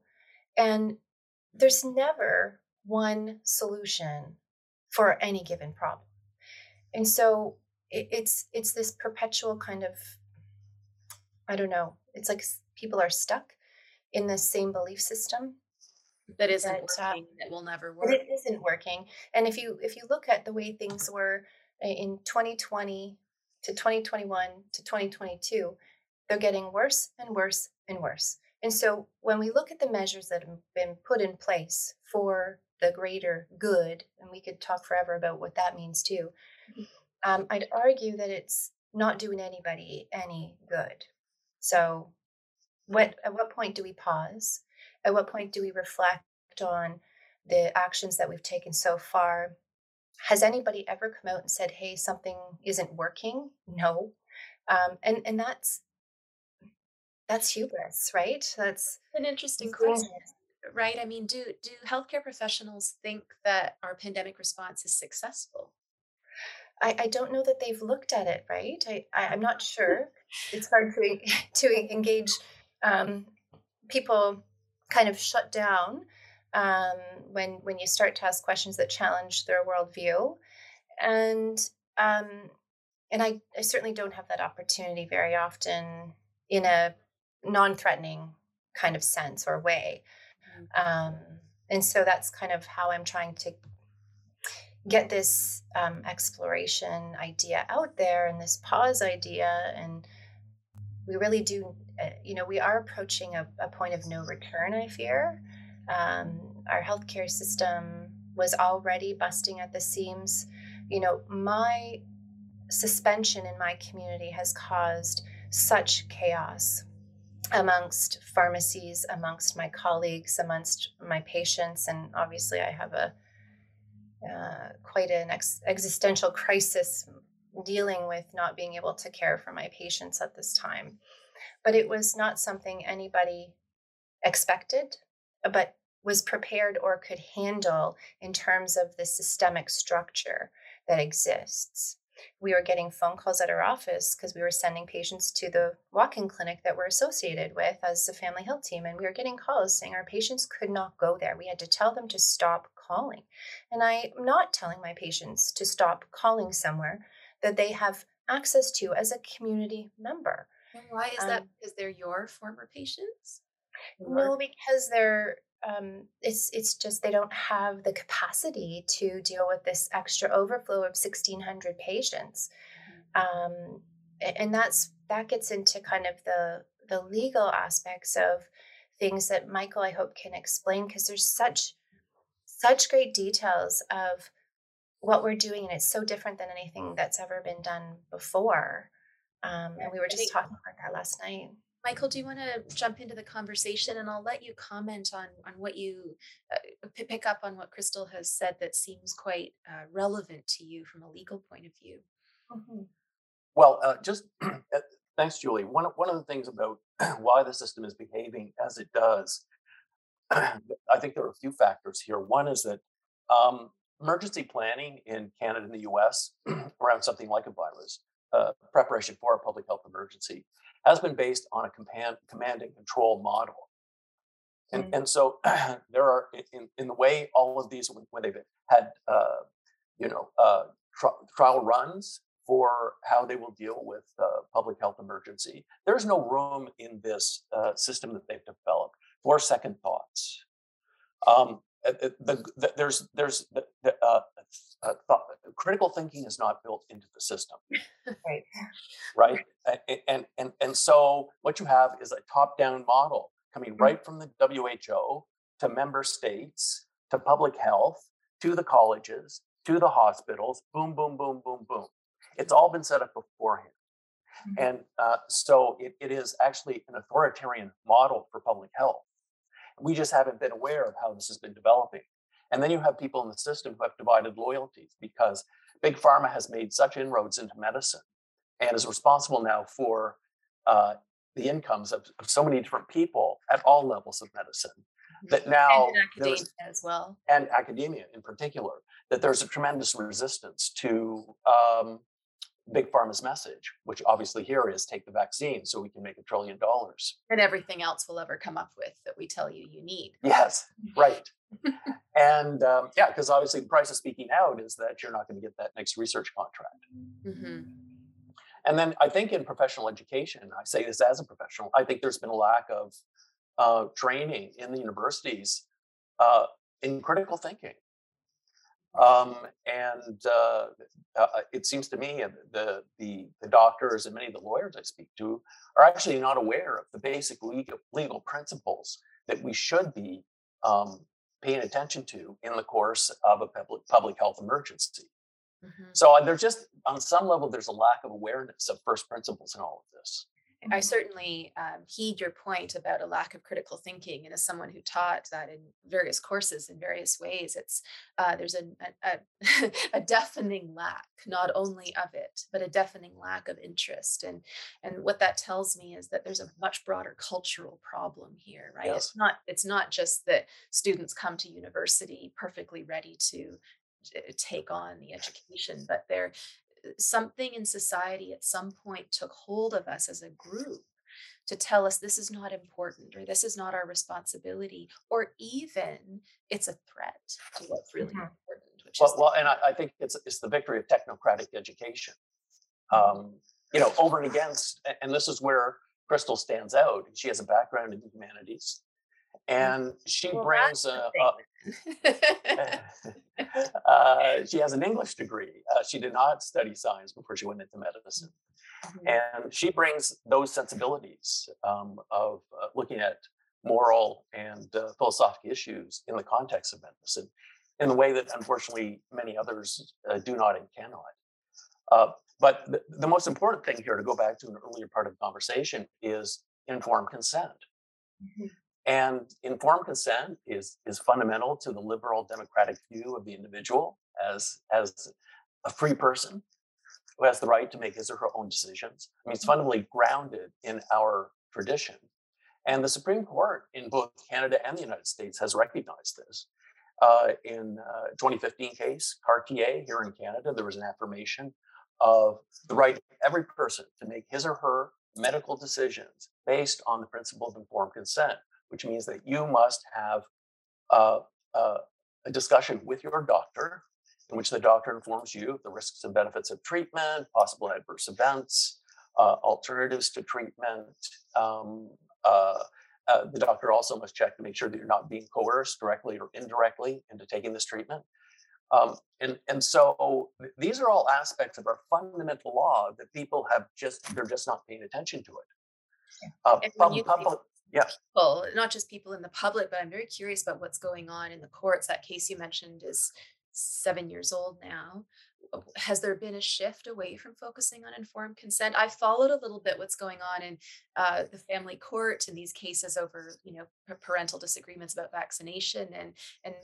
And there's never one solution for any given problem. And so it, it's it's this perpetual kind of I don't know, it's like people are stuck in the same belief system that isn't that, uh, working uh, that will never work it isn't working and if you if you look at the way things were in 2020 to 2021 to 2022 they're getting worse and worse and worse and so when we look at the measures that have been put in place for the greater good and we could talk forever about what that means too mm-hmm. um, i'd argue that it's not doing anybody any good so what at what point do we pause at what point do we reflect on the actions that we've taken so far? Has anybody ever come out and said, "Hey, something isn't working"? No, um, and and that's that's hubris, right? That's an interesting question, right? I mean, do do healthcare professionals think that our pandemic response is successful? I, I don't know that they've looked at it, right? I, I am not sure. It's hard to to engage um, people kind of shut down um, when when you start to ask questions that challenge their worldview, and um, and I, I certainly don't have that opportunity very often in a non-threatening kind of sense or way, mm-hmm. um, and so that's kind of how I'm trying to get this um, exploration idea out there and this pause idea. And we really do uh, you know we are approaching a, a point of no return i fear. Um, our healthcare system was already busting at the seams. You know, my suspension in my community has caused such chaos amongst pharmacies, amongst my colleagues, amongst my patients, and obviously I have a uh, quite an ex- existential crisis dealing with not being able to care for my patients at this time. But it was not something anybody expected but was prepared or could handle in terms of the systemic structure that exists. We were getting phone calls at our office because we were sending patients to the walk in clinic that we're associated with as the family health team. And we were getting calls saying our patients could not go there. We had to tell them to stop calling. And I'm not telling my patients to stop calling somewhere that they have access to as a community member. And why is um, that? Because they're your former patients? No, because they're um, it's it's just they don't have the capacity to deal with this extra overflow of 1600 patients. Mm-hmm. um, and that's that gets into kind of the the legal aspects of things that michael i hope can explain because there's such such great details of what we're doing and it's so different than anything that's ever been done before. Um, and we were just talking about that last night Michael, do you want to jump into the conversation and I'll let you comment on, on what you uh, pick up on what Crystal has said that seems quite uh, relevant to you from a legal point of view? Mm-hmm. Well, uh, just uh, thanks, Julie. One, one of the things about why the system is behaving as it does, I think there are a few factors here. One is that um, emergency planning in Canada and the US around something like a virus, uh, preparation for a public health emergency, has been based on a command, command and control model. And, mm-hmm. and so there are, in, in the way all of these, when they've had, uh, you know, uh, trial runs for how they will deal with uh, public health emergency, there's no room in this uh, system that they've developed for second thoughts. Um, the, the, the, there's there's the, the uh, uh, thought, critical thinking is not built into the system. Right. Right? And, and and and so what you have is a top down model coming mm-hmm. right from the WHO to member states to public health to the colleges to the hospitals boom boom boom boom boom. It's all been set up beforehand. Mm-hmm. and uh, so it, it is actually an authoritarian model for public health we just haven't been aware of how this has been developing. And then you have people in the system who have divided loyalties because big pharma has made such inroads into medicine and is responsible now for uh, the incomes of, of, so many different people at all levels of medicine mm-hmm. that now and academia as well and academia in particular that there's a tremendous resistance to um, big pharma's message, which obviously here is take the vaccine so we can make a trillion dollars. And everything else we'll ever come up with that we tell you you need. Yes, right. and um, yeah, because obviously the price of speaking out is that you're not going to get that next research contract. Mm-hmm. And then I think in professional education, I say this as a professional, I think there's been a lack of uh, training in the universities uh, in critical thinking. Um, and uh, uh, it seems to me the, the, the doctors and many of the lawyers I speak to are actually not aware of the basic legal, legal principles that we should be um, paying attention to in the course of a public, public health emergency. Mm-hmm. So uh, there's just on some level there's a lack of awareness of first principles in all of this. I certainly um, heed your point about a lack of critical thinking, and as someone who taught that in various courses in various ways, it's uh, there's a, a, a deafening lack, not only of it, but a deafening lack of interest. And and what that tells me is that there's a much broader cultural problem here, right? Yes. It's not it's not just that students come to university perfectly ready to take on the education but they're something in society at some point took hold of us as a group to tell us this is not important or this is not our responsibility or even it's a threat to what's really mm-hmm. important which well, is well and I, I, think it's it's the victory of technocratic education um, you know over and against and this is where crystal stands out she has a background in the humanities. And she well, brings a, a uh, she has an English degree. Uh, she did not study science before she went into medicine. Mm-hmm. And she brings those sensibilities um, of uh, looking at moral and uh, philosophical issues in the context of medicine in a way that unfortunately many others uh, do not and cannot. Uh, but the, the, most important thing here, to go back to an earlier part of the conversation, is informed consent. Mm-hmm. And informed consent is, is fundamental to the liberal democratic view of the individual as, as a free person who has the right to make his or her own decisions. I mean, it's fundamentally grounded in our tradition. And the Supreme Court in both Canada and the United States has recognized this. Uh, in uh, 2015 case, Carter here in Canada, there was an affirmation of the right of every person to make his or her medical decisions based on the principle of informed consent, which means that you must have uh, uh, a discussion with your doctor in which the doctor informs you of the risks and benefits of treatment, possible adverse events, uh, alternatives to treatment. Um, uh, the doctor also must check to make sure that you're not being coerced directly or indirectly into taking this treatment. Um, and, and so these are all aspects of our fundamental law that people have just, they're just not paying attention to it. Uh, pub, public, yeah. people, not just people in the public, but I'm very curious about what's going on in the courts. That case you mentioned is seven years old now. Has there been a shift away from focusing on informed consent? I followed a little bit what's going on in uh, the family court in these cases over, you know, parental disagreements about vaccination, and and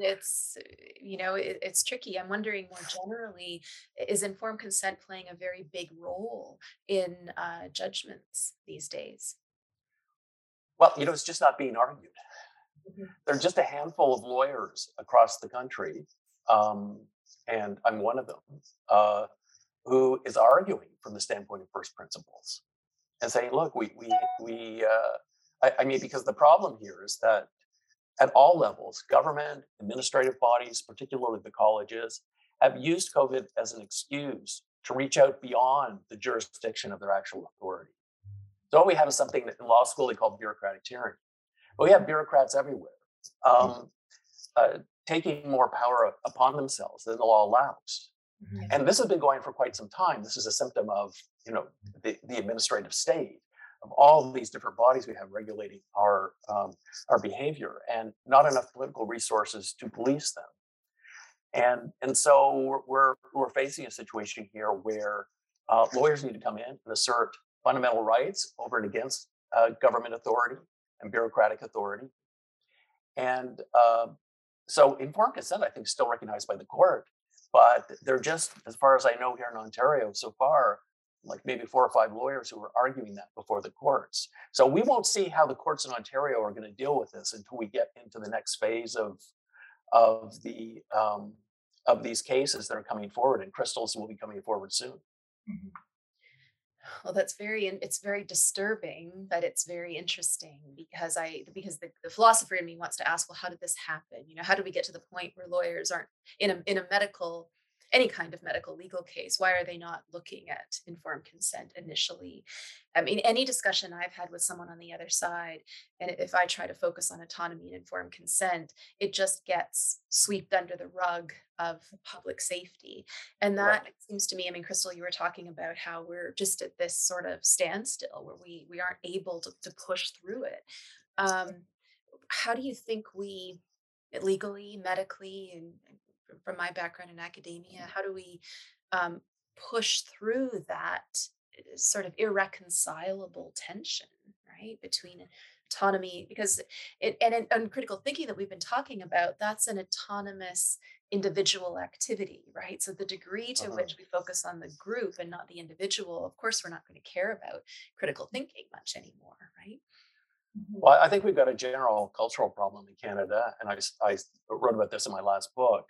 it's, you know, it, it's tricky. I'm wondering more generally, is informed consent playing a very big role in uh, judgments these days? Well, you know, it's just not being argued. Mm-hmm. There are just a handful of lawyers across the country, um, and I'm one of them, uh, who is arguing from the standpoint of first principles and saying, look, we, we, we uh, I, I mean, because the problem here is that at all levels, government, administrative bodies, particularly the colleges, have used COVID as an excuse to reach out beyond the jurisdiction of their actual authority. What we have is something that in law school they call bureaucratic tyranny. But we have bureaucrats everywhere um, uh, taking more power upon themselves than the law allows. Mm-hmm. And this has been going for quite some time. This is a symptom of you know the, the administrative state of all these different bodies we have regulating our um, our behavior, and not enough political resources to police them. And and so we're we're facing a situation here where uh, lawyers need to come in and assert fundamental rights over and against uh, government authority and bureaucratic authority. And uh, so informed consent, I think, is still recognized by the court, but they're just, as far as I know here in Ontario so far, like maybe four or five lawyers who are arguing that before the courts. So we won't see how the courts in Ontario are going to deal with this until we get into the next phase of of the um, of these cases that are coming forward, and crystals will be coming forward soon. Mm-hmm well that's very it's very disturbing but it's very interesting because i because the, the philosopher in me wants to ask well how did this happen? You know how did we get to the point where lawyers aren't in a in a medical any kind of medical legal case why are they not looking at informed consent initially? I mean any discussion i've had with someone on the other side and if i try to focus on autonomy and informed consent it just gets swept under the rug of public safety. And that right. seems to me i mean crystal you were talking about how we're just at this sort of standstill where we we aren't able to, to push through it. Um, how do you think we legally medically and from my background in academia how do we um, push through that eh, sort of irreconcilable tension right between autonomy because it and, and critical thinking that we've been talking about that's an autonomous individual activity right so the degree to uh-huh. which we focus on the group and not the individual of course we're not going to care about critical thinking much anymore right mm-hmm. well i think we've got a general cultural problem in canada and i, I wrote about this in my last book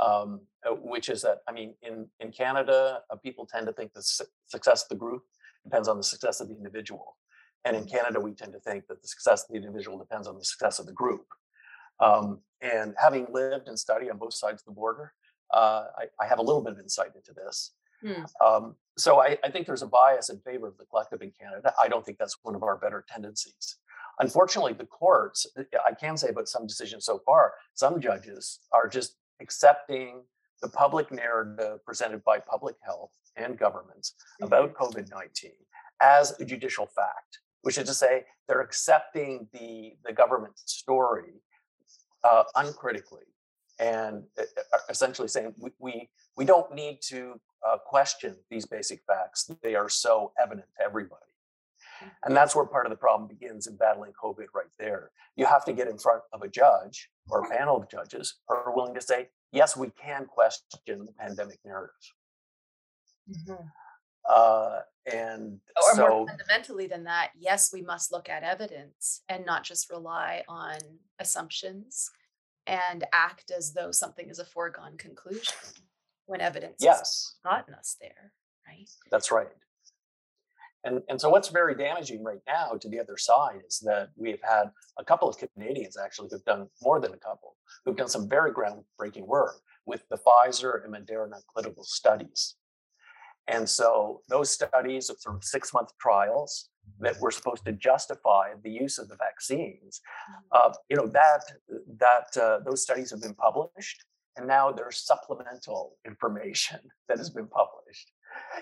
um, uh, which is that I mean, in in Canada, uh, people tend to think the su- success of the group depends on the success of the individual, and in Canada, we tend to think that the success of the individual depends on the success of the group. Um, and having lived and studied on both sides of the border, uh, I, I, have a little bit of insight into this. Hmm. Um, so I, I, think there's a bias in favor of the collective in Canada. I don't think that's one of our better tendencies. Unfortunately, the courts, I can say about some decisions so far, some judges are just accepting the public narrative presented by public health and governments mm-hmm. about COVID 19 as a judicial fact, which is to say, they're accepting the, the government story uh, uncritically and essentially saying we, we, we don't need to uh, question these basic facts. They are so evident to everybody. And that's where part of the problem begins in battling COVID right there. You have to get in front of a judge or a panel of judges who are willing to say, yes, we can question the pandemic narrative. Mm-hmm. Uh, and or so, more fundamentally than that, yes, we must look at evidence and not just rely on assumptions and act as though something is a foregone conclusion when evidence yes. has gotten us there, right? That's right. And, and so what's very damaging right now to the other side is that we've had a couple of Canadians actually who've done more than a couple, who've done some very groundbreaking work with the Pfizer and Moderna clinical studies. And so those studies of sort of six month trials that were supposed to justify the use of the vaccines, mm-hmm. uh, you know, that, that uh, those studies have been published and now there's supplemental information that has been published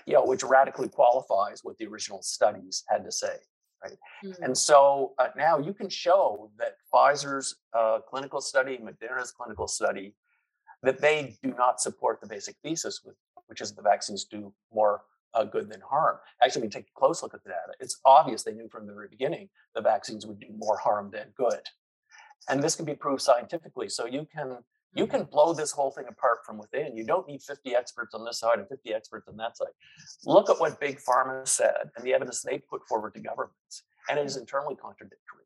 you know, which radically qualifies what the original studies had to say. Right. Mm-hmm. And so uh, now you can show that Pfizer's uh, clinical study, Moderna's clinical study, that they do not support the basic thesis, with, which is the vaccines do more uh, good than harm. Actually, you take a close look at the data, it's obvious they knew from the very beginning the vaccines would do more harm than good. And this can be proved scientifically. So you can you can blow this whole thing apart from within. You don't need 50 experts on this side and 50 experts on that side. Look at what Big Pharma said and the evidence they put forward to governments, and it is internally contradictory.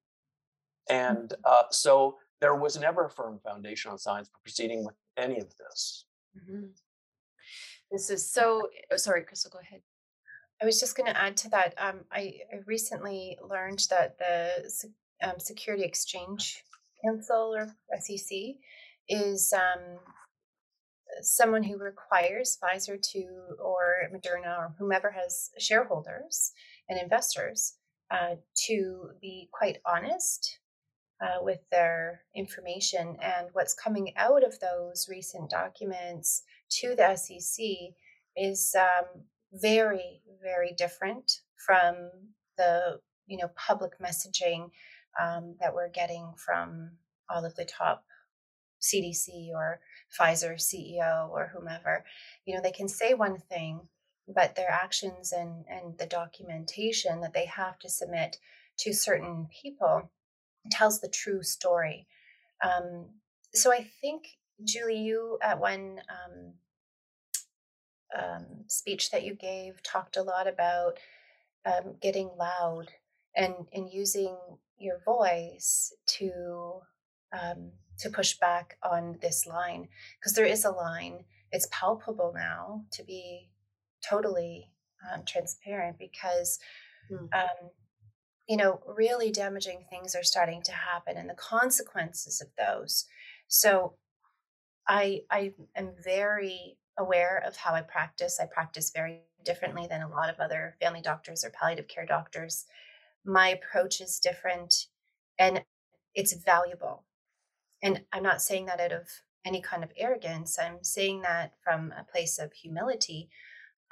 And uh, so there was never a firm foundation on science for proceeding with any of this. Mm-hmm. This is so. Oh, sorry, Crystal, go ahead. I was just going to add to that. Um, I, I, recently learned that the um, Security Exchange Council or SEC is um, someone who requires Pfizer to, or Moderna, or whomever has shareholders and investors uh, to be quite honest uh, with their information. And what's coming out of those recent documents to the SEC is um, very, very different from the you know public messaging um, that we're getting from all of the top CDC or Pfizer CEO or whomever, you know, they can say one thing, but their actions and, and the documentation that they have to submit to certain people tells the true story. Um, so I think, Julie, you at one um, um, speech that you gave talked a lot about um, getting loud and, and using your voice to um, to push back on this line because there is a line. It's palpable now to be totally um, transparent because, mm. um, you know, really damaging things are starting to happen and the consequences of those. So I I am very aware of how I practice. I practice very differently than a lot of other family doctors or palliative care doctors. My approach is different and it's valuable. And I'm not saying that out of any kind of arrogance. I'm saying that from a place of humility.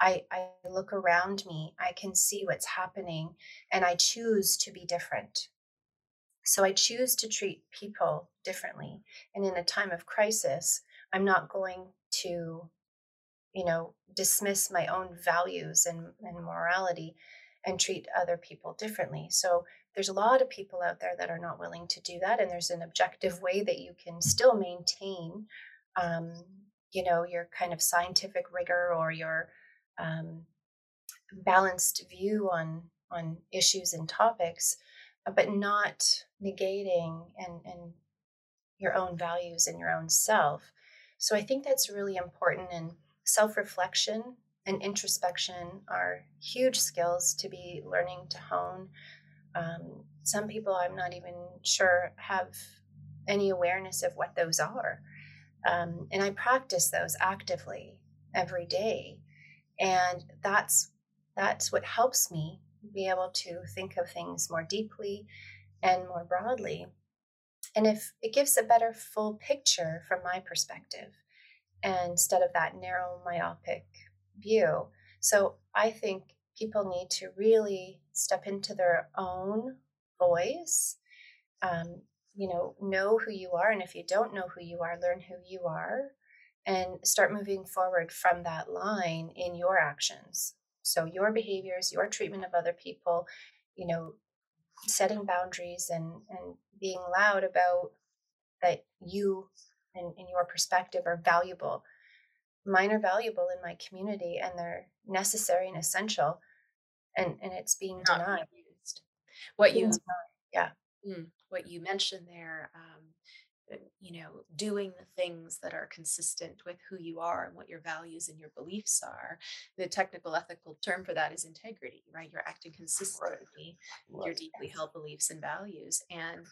I, I look around me, I can see what's happening, and I choose to be different. So I choose to treat people differently. And in a time of crisis, I'm not going to, you know, dismiss my own values and, and morality and treat other people differently. So there's a lot of people out there that are not willing to do that. And there's an objective way that you can still maintain, um, you know, your kind of scientific rigor or your um, balanced view on on issues and topics, uh, but not negating and and your own values and your own self. So I think that's really important. And self reflection and introspection are huge skills to be learning to hone. Um, some people I'm not even sure have any awareness of what those are. Um, and I practice those actively every day. And that's that's what helps me be able to think of things more deeply and more broadly. And if it gives a better full picture from my perspective instead of that narrow myopic view. So I think people need to really step into their own voice. Um, you know, know who you are. And if you don't know who you are, learn who you are and start moving forward from that line in your actions. So, your behaviors, your treatment of other people, you know, setting boundaries and, and being loud about that you and, and your perspective are valuable. Mine are valuable in my community and they're necessary and essential. And, and it's being Not denied. Used. What you, denied. yeah. Mm, what you mentioned there, um, uh, you know, doing the things that are consistent with who you are and what your values and your beliefs are. The technical ethical term for that is integrity, right? You're acting consistently with your deeply held beliefs and values. And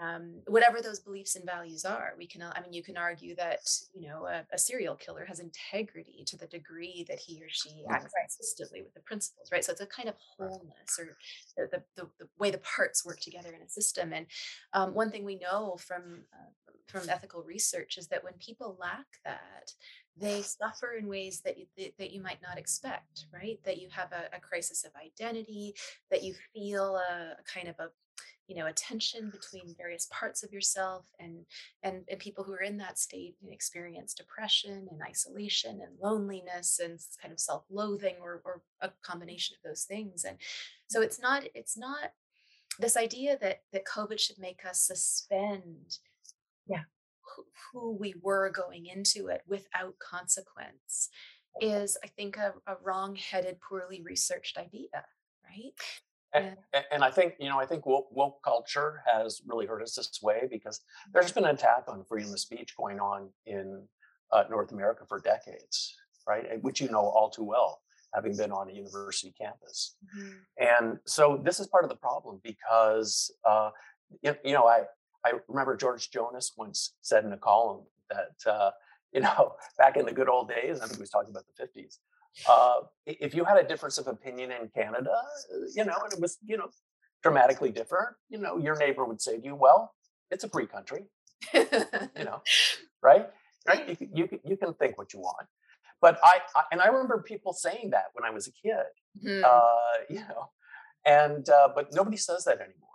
um, whatever those beliefs and values are, we can, I mean, you can argue that, you know, a, a serial killer has integrity to the degree that he or she acts right. consistently with the principles, right? So it's a kind of wholeness or the, the, the way the parts work together in a system. And um, one thing we know from, uh, from ethical research is that when people lack that, they suffer in ways that you, that you might not expect, right? That you have a, a crisis of identity, that you feel a, a kind of a you know a tension between various parts of yourself and and and people who are in that state can experience depression and isolation and loneliness and kind of self-loathing or or a combination of those things. And so it's not it's not this idea that that covid should make us suspend yeah. who, who we were going into it without consequence is i think a, a wrong-headed poorly researched idea right and, and, I think, you know, I think woke, woke, culture has really hurt us this way because there's been an attack on freedom of speech going on in uh, North America for decades, right? Which you know all too well, having been on a university campus. Mm-hmm. And so this is part of the problem because, uh, you, you, know, I, I remember George Jonas once said in a column that, uh, you know, back in the good old days, I think he was talking about the 50s, uh, if you had a difference of opinion in Canada, uh, you know, and it was, you know, dramatically different, you know, your neighbor would say to you, well, it's a free country, you know, right? Right? You, you, you can think what you want. But I, I, and I remember people saying that when I was a kid, mm-hmm. uh, you know, and, uh, but nobody says that anymore.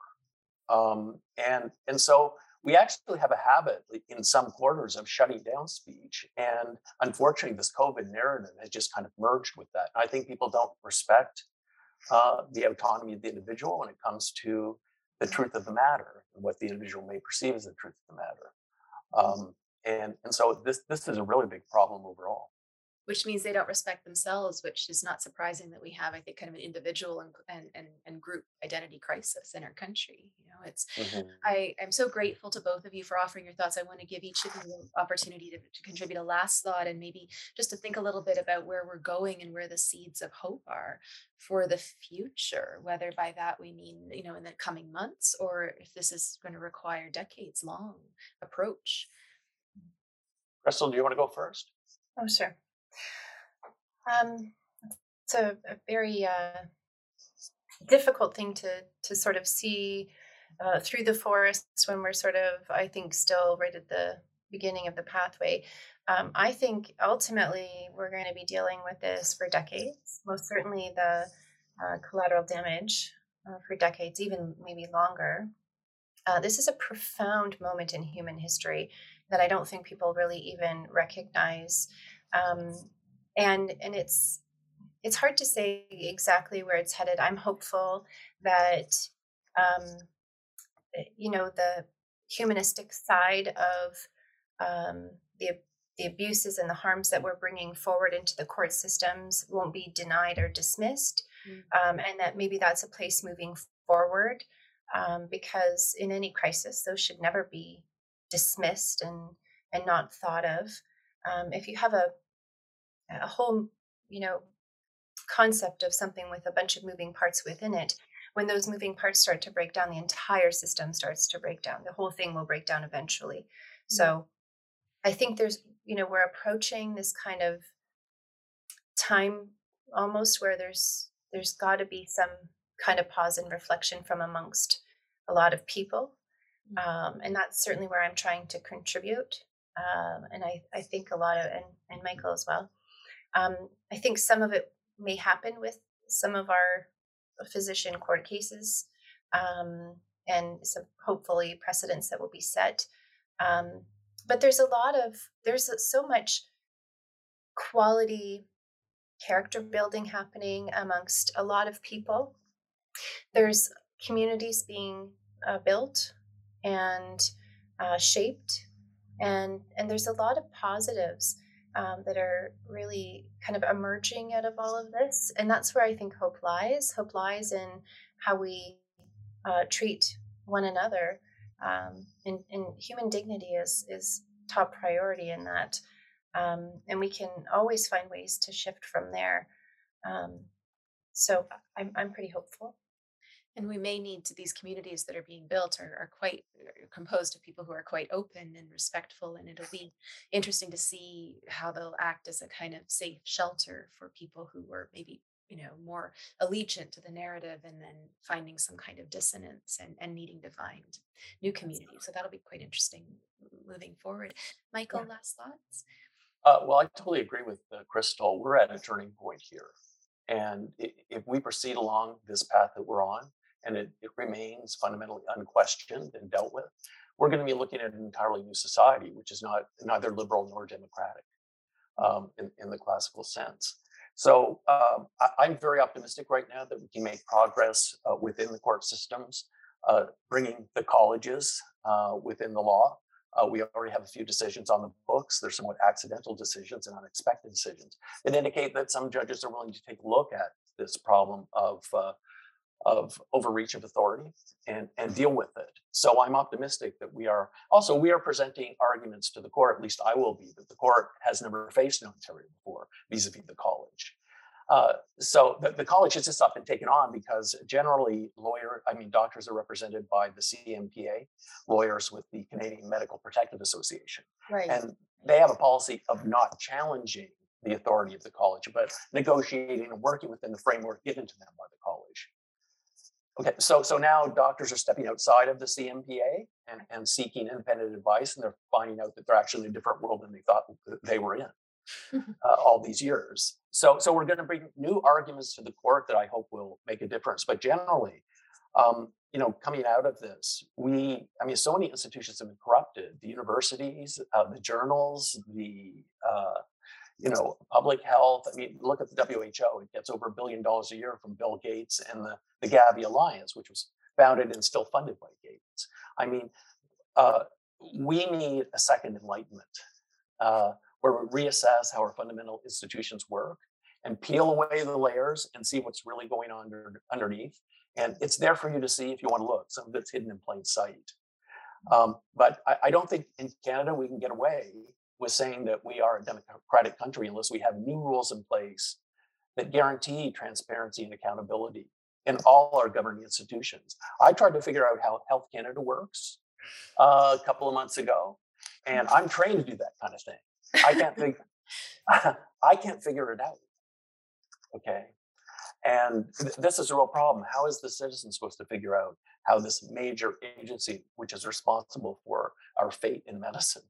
Um, and, and so we actually have a habit in some quarters of shutting down speech. And unfortunately, this COVID narrative has just kind of merged with that. I think people don't respect uh, the autonomy of the individual when it comes to the truth of the matter and what the individual may perceive as the truth of the matter. Um, and, and so this, this is a really big problem overall which means they don't respect themselves, which is not surprising that we have, I think, kind of an individual and and and, and group identity crisis in our country. You know, it's mm-hmm. I am so grateful to both of you for offering your thoughts. I want to give each of you an opportunity to, to contribute a last thought and maybe just to think a little bit about where we're going and where the seeds of hope are for the future, whether by that we mean, you know, in the coming months or if this is going to require decades long approach. Crystal, do you want to go first? Oh, sure. Um, it's a, a very uh, difficult thing to to sort of see uh, through the forest when we're sort of, I think, still right at the beginning of the pathway. Um, I think ultimately we're going to be dealing with this for decades. Most certainly, the uh, collateral damage uh, for decades, even maybe longer. Uh, this is a profound moment in human history that I don't think people really even recognize, um, and and it's it's hard to say exactly where it's headed. I'm hopeful that um, eh, you know the humanistic side of um, the the abuses and the harms that we're bringing forward into the court systems won't be denied or dismissed, mm. um, and that maybe that's a place moving forward. Um, because in any crisis, those should never be dismissed and and not thought of. Um, if you have a a whole you know concept of something with a bunch of moving parts within it, when those moving parts start to break down, the entire system starts to break down. The whole thing will break down eventually. Mm-hmm. So I think there's, you know, we're approaching this kind of time almost where there's there's got to be some kind of pause and reflection from amongst a lot of people mm-hmm. um, and that's certainly where i'm trying to contribute um, and I, I think a lot of and, and michael as well um, i think some of it may happen with some of our physician court cases um, and some hopefully precedents that will be set. Um, but there's a lot of, there's so much quality character building happening amongst a lot of people. There's communities being uh, built and uh, shaped, and and there's a lot of positives um, that are really kind of emerging out of all of this. And that's where I think hope lies. Hope lies in how we uh, treat one another. Um, and, and, human dignity is, is top priority in that. Um, and we can always find ways to shift from there. Um, so I'm, I'm pretty hopeful and we may need to these communities that are being built are, are quite are uh, composed of people who are quite open and respectful and it'll be interesting to see how they'll act as a kind of safe shelter for people who were maybe you know more allegiant to the narrative and then finding some kind of dissonance and, and needing to find new communities. So that'll be quite interesting moving forward. Michael yeah. last thoughts? Uh, well i totally agree with uh, crystal. We're at a turning point here. And if we proceed along this path that we're on and it, it remains fundamentally unquestioned and dealt with, we're going to be looking at an entirely new society, which is not neither liberal nor democratic um, in, in the classical sense. So um, I, am very optimistic right now that we can make progress uh, within the court systems, uh, bringing the colleges uh, within the law. Uh, we already have a few decisions on the books. They're somewhat accidental decisions and unexpected decisions that indicate that some judges are willing to take a look at this problem of uh, of overreach of authority and, and deal with it. So I'm optimistic that we are also we are presenting arguments to the court, at least I will be, that the court has never faced in Ontario before, vis-a-vis the college. Uh, so the, the, college has just not been taken on because generally lawyer, I mean doctors are represented by the CMPA, lawyers with the Canadian Medical Protective Association. Right. And they have a policy of not challenging the authority of the college, but negotiating and working within the framework given to them by the college. Okay, so so now doctors are stepping outside of the CMPA and, and seeking independent advice, and they're finding out that they're actually in a different world than they thought they were in uh, all these years. So so we're going to bring new arguments to the court that I hope will make a difference. But generally, um, you know, coming out of this, we I mean, so many institutions have been corrupted: the universities, uh, the journals, the uh, you know, public health. I mean, look at the WHO. It gets over a billion dollars a year from Bill Gates and the, the Gavi Alliance, which was founded and still funded by Gates. I mean, uh, we need a second enlightenment uh, where we reassess how our fundamental institutions work and peel away the layers and see what's really going on under, underneath. And it's there for you to see if you want to look. Some of it's hidden in plain sight. Um, but I, I, don't think in Canada we can get away with saying that we are a democratic country unless we have new rules in place that guarantee transparency and accountability in all our governing institutions. I tried to figure out how Health Canada works uh, a couple of months ago, and I'm trained to do that kind of thing. I can't think. I can't figure it out. Okay. And th- this is a real problem. How is the citizen supposed to figure out how this major agency, which is responsible for our fate in medicine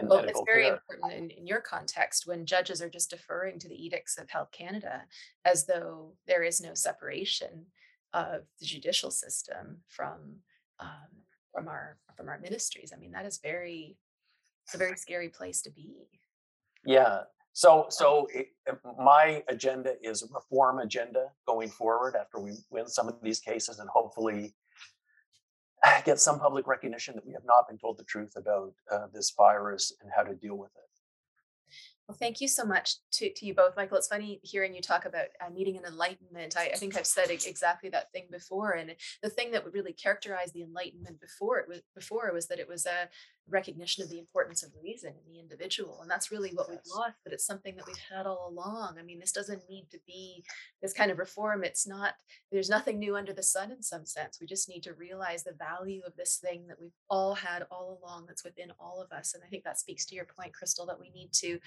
and Well, it's very care, important in, in your context when judges are just deferring to the edicts of Health Canada as though there is no separation of the judicial system from um, from our from our ministries. I mean, that is very it's a very scary place to be. Yeah. So, so it, uh, my agenda is a reform agenda going forward after we win some of these cases and hopefully get some public recognition that we have not been told the truth about uh, this virus and how to deal with it. Well, thank you so much to, to you both, Michael. It's funny hearing you talk about uh, needing an enlightenment. I, I think I've said exactly that thing before, and the thing that would really characterize the enlightenment before it was before was that it was a recognition of the importance of reason in the individual, and that's really what we've lost. But it's something that we've had all along. I mean, this doesn't need to be this kind of reform. It's not. There's nothing new under the sun in some sense. We just need to realize the value of this thing that we've all had all along. That's within all of us, and I think that speaks to your point, Crystal, that we need to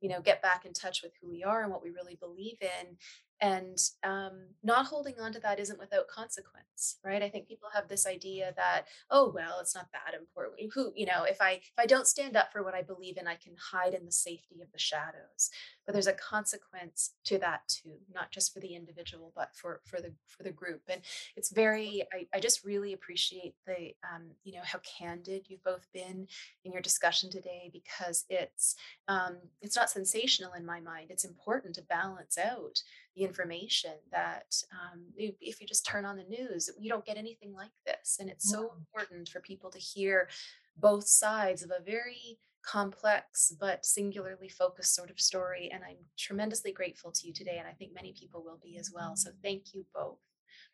you know get back in touch with who we are and what we really believe in and um, not holding on to that isn't without consequence right? I think people have this idea that oh well it's not that important. Who you know if i if i don't stand up for what i believe in i can hide in the safety of the shadows. But there's a consequence to that too not just for the individual but for for the for the group. And it's very i, I just really appreciate the um, you know how candid you've both been in your discussion today because it's um, it's not sensational in my mind. It's important to balance out the information that um, if if you just turn on the news, you don't get anything like this. And it's so important for people to hear both sides of a very complex but singularly focused sort of story. And I'm tremendously grateful to you today. And I think many people will be as well. So thank you both.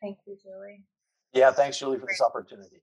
Thank you, Julie. Yeah. Thanks, Julie, for this opportunity.